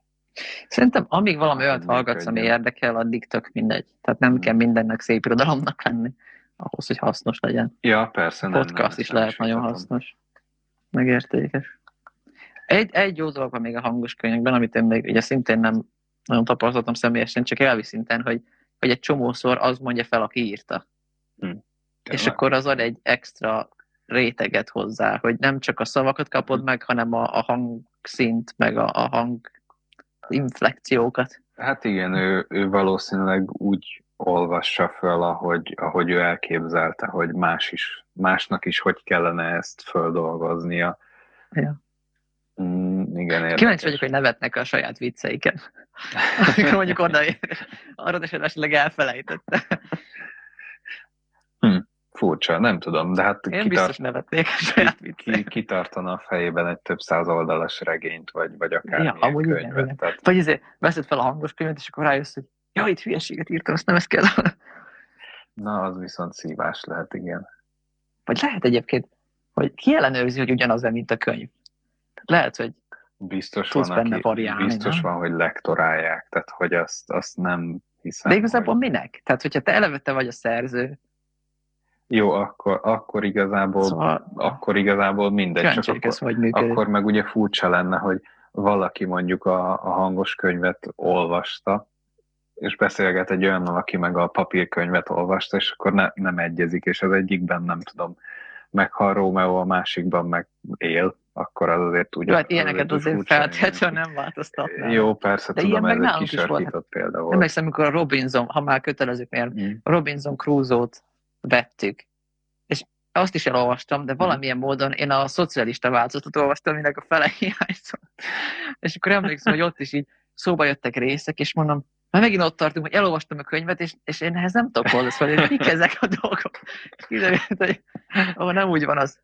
Szerintem amíg valami olyat hallgatsz, ami érdekel, addig tök mindegy. Tehát nem Hm. kell mindennek szép irodalomnak lenni, ahhoz, hogy hasznos legyen. ja, persze nem. Podcast nem, is nem lehet nagyon vitatom. hasznos. Meg értékes. Egy, egy jó dolog van még a hangos könyvekben, amit én még ugye szintén nem nagyon tapasztaltam személyesen, csak elvi szinten, hogy, hogy egy csomószor az mondja fel, aki írta. és Tényleg? akkor az ad egy extra réteget hozzá, hogy nem csak a szavakat kapod Mhm. meg, hanem a, a hangszint, meg a, a hang inflekciókat. Hát igen, ő, ő valószínűleg úgy olvassa föl, ahogy, ahogy ő elképzelte, hogy más is, másnak is hogy kellene ezt földolgoznia. Ja. Mm, igen, érdekes. Kíváncsi vagyok, hogy nevetnek a saját vicceiken. <laughs> Amikor mondjuk oda arra esetleg elfelejtette. Furcsa, nem tudom, de hát Én kitart, biztos nevetnék a saját ki, vicceim. kitartana a fejében egy több száz oldalas regényt, vagy, vagy akár Ja, amúgy igen, könyvet. igen. Tehát, Vagy ezért veszed fel a hangos könyvet, és akkor rájössz, hogy ja, itt hülyeséget írtam, azt nem ezt kell. <laughs> na, az viszont szívás lehet, igen. Vagy lehet egyébként, hogy ki ellenőrzi, hogy ugyanaz, mint a könyv. Lehet, hogy Biztos Tudsz van, benne aki, variálni, biztos nem? van, hogy lektorálják, tehát hogy azt, azt nem hiszem, de igazából hogy... minek? Tehát, hogyha te eleve te vagy a szerző, Jó, akkor, akkor igazából szóval akkor igazából mindegy, csak ez akkor, hogy működik. akkor meg ugye furcsa lenne, hogy valaki mondjuk a, a hangos könyvet olvasta, és beszélget egy olyannal, aki meg a papírkönyvet olvasta, és akkor ne, nem egyezik, és az egyikben nem tudom, meghal Rómeó, a másikban meg él, akkor az azért úgy... Jó, hát ilyeneket azért furcsa feltétlenül nem változtatnál. Jó, persze, De tudom, ilyen ez egy kisarkított példa volt. Emlékszem, amikor a Robinson, ha már kötelezők, mert Mm. Robinson Crusoe-t vettük, és azt is elolvastam, de valamilyen módon én a szocialista változatot olvastam, aminek a fele <laughs> hiányzott. És akkor emlékszem, hogy ott is így szóba jöttek részek, és mondom, már megint ott tartunk, hogy elolvastam a könyvet, és, és én ehhez nem tudok hozzászólni, hogy <laughs> mik ezek a dolgok. Kiderült, hogy ahol nem úgy van az.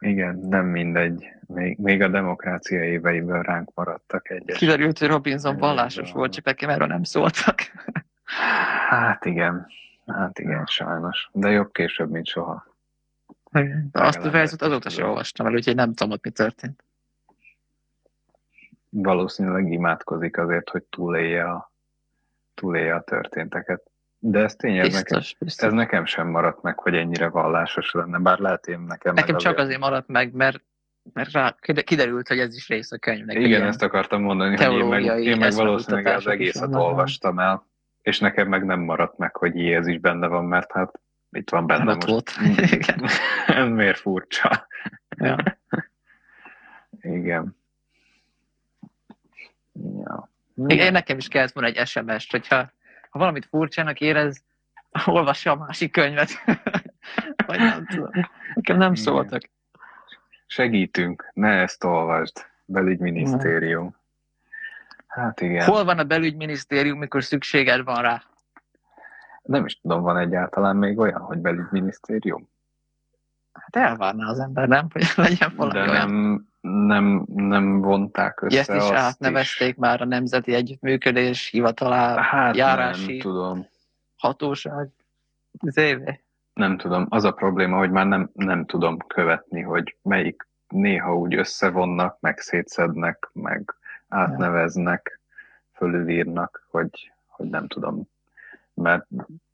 Igen, nem mindegy. Még, még a demokrácia éveiből ránk maradtak egyes. Kiderült, hogy Robinson vallásos volt, csak nekem erről nem szóltak. Hát igen, hát igen, sajnos. De jobb később, mint soha. De azt a verset azóta sem olvastam el, úgyhogy nem tudom, ott mi történt. Valószínűleg imádkozik azért, hogy túlélje a, túlélje a történteket. De ez tény, ez nekem, Biztos, biztos. ez nekem sem maradt meg, hogy ennyire vallásos lenne, bár lehet én nekem Nekem csak azért maradt meg, mert, mert rá kiderült, hogy ez is rész a könyvnek. Igen, ezt akartam mondani, hogy én meg, én meg valószínűleg az egészet olvastam el, és nekem meg nem maradt meg, hogy jé, ez is benne van, mert hát itt van benne ott most. volt. <laughs> Igen. ez <laughs> miért furcsa? Ja. Igen. Ja. Igen, én nekem is kellett volna egy SMS-t, hogyha ha valamit furcsának érez, olvassa a másik könyvet. <laughs> Vagy nem tudom. Nekem nem szóltak. Segítünk, ne ezt olvasd. Belügyminisztérium. Hát igen. Hol van a belügyminisztérium, mikor szükséged van rá? Nem is tudom, van egyáltalán még olyan, hogy belügyminisztérium? Hát elvárná az ember, nem? Hogy legyen valami De olyan. nem, nem, nem vonták össze. Ezt is átnevezték is. már a Nemzeti Együttműködés hivatalá, Hát járási nem tudom. hatóság. Az éve. Nem tudom. Az a probléma, hogy már nem, nem tudom követni, hogy melyik néha úgy összevonnak, meg szétszednek, meg átneveznek, fölülírnak, hogy, hogy nem tudom. Mert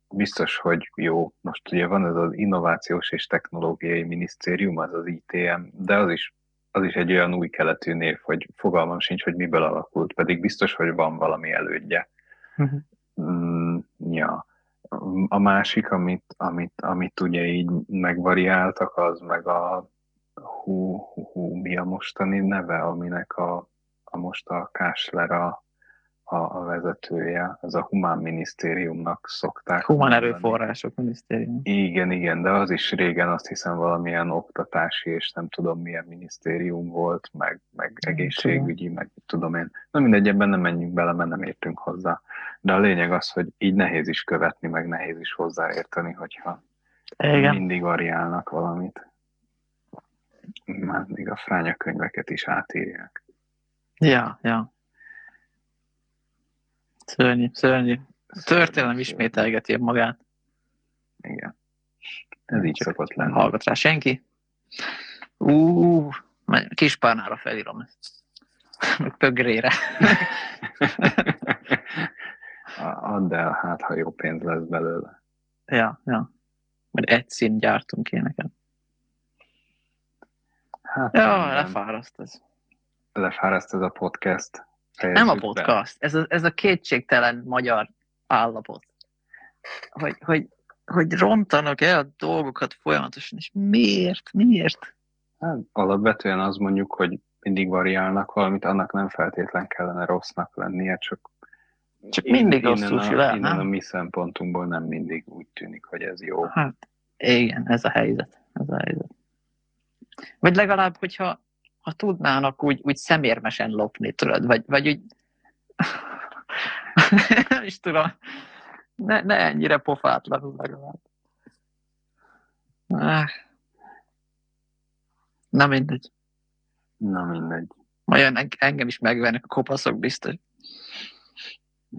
biztos, hogy jó. Most ugye van ez az Innovációs és Technológiai Minisztérium, az az ITM, de az is, az is egy olyan új keletű név, hogy fogalmam sincs, hogy miből alakult, pedig biztos, hogy van valami elődje. Uh-huh. Mm, ja. A másik, amit, amit, amit ugye így megvariáltak, az meg a hú, hú, hú mi a mostani neve, aminek a, a most a Kásler a, a, a vezetője, ez a Humán Minisztériumnak szokták. Humán mondani. Erőforrások Minisztérium. Igen, igen, de az is régen azt hiszem valamilyen oktatási és nem tudom milyen minisztérium volt, meg, meg egészségügyi, meg tudom én. Na mindegy, ebben nem menjünk bele, mert nem értünk hozzá. De a lényeg az, hogy így nehéz is követni, meg nehéz is hozzáérteni, hogyha Igen. mindig variálnak valamit. Már még a fránya könyveket is átírják. Ja, ja. Szörnyű, szörnyű. A történelem ismételgeti magát. Igen. Ez így Csak szokott lenni. Hallgat rá senki. Ú, kis párnára felírom pögrére. <laughs> Add el, hát ha jó pénz lesz belőle. ja, ja. Majd egy szín gyártunk ilyeneket. Hát, Ja, minden. lefáraszt ez. lefáraszt ez a podcast. Nem a Fejezzük be. podcast, ez a, ez a kétségtelen magyar állapot. Hogy, hogy, hogy rontanak el a dolgokat folyamatosan, és miért, miért? Hát, alapvetően az mondjuk, hogy mindig variálnak valamit, annak nem feltétlen kellene rossznak lennie, csak Csak in- mindig a, sül el, innen a mi szempontunkból nem mindig úgy tűnik, hogy ez jó. Hát, igen, ez a helyzet. Ez a helyzet. Vagy legalább, hogyha ha tudnának úgy, úgy szemérmesen lopni, tudod, vagy, vagy úgy <laughs> nem is tudom, ne, ne ennyire pofátlanul legalább. Na mindegy. Na mindegy. Majd en- engem is megvennek a kopaszok biztos.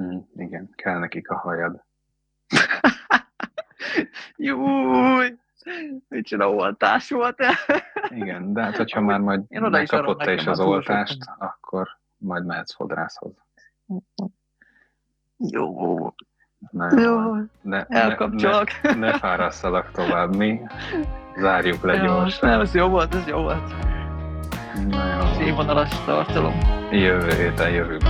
Mm, igen, kell nekik a hajad. <laughs> Júj! Micsoda oltás volt? Igen, de hát hogyha már majd Én oda megkapod te is az oltást, sokan. akkor majd mehetsz fodrászhoz. Jó, Na jó, jó, ne, elkapcsolok. ne, ne fárasszalak tovább, mi zárjuk le Ja, gyorsan. nem, ez jó volt, ez jó volt. Na jó, Színvonalas tartalom. jövő héten jövünk.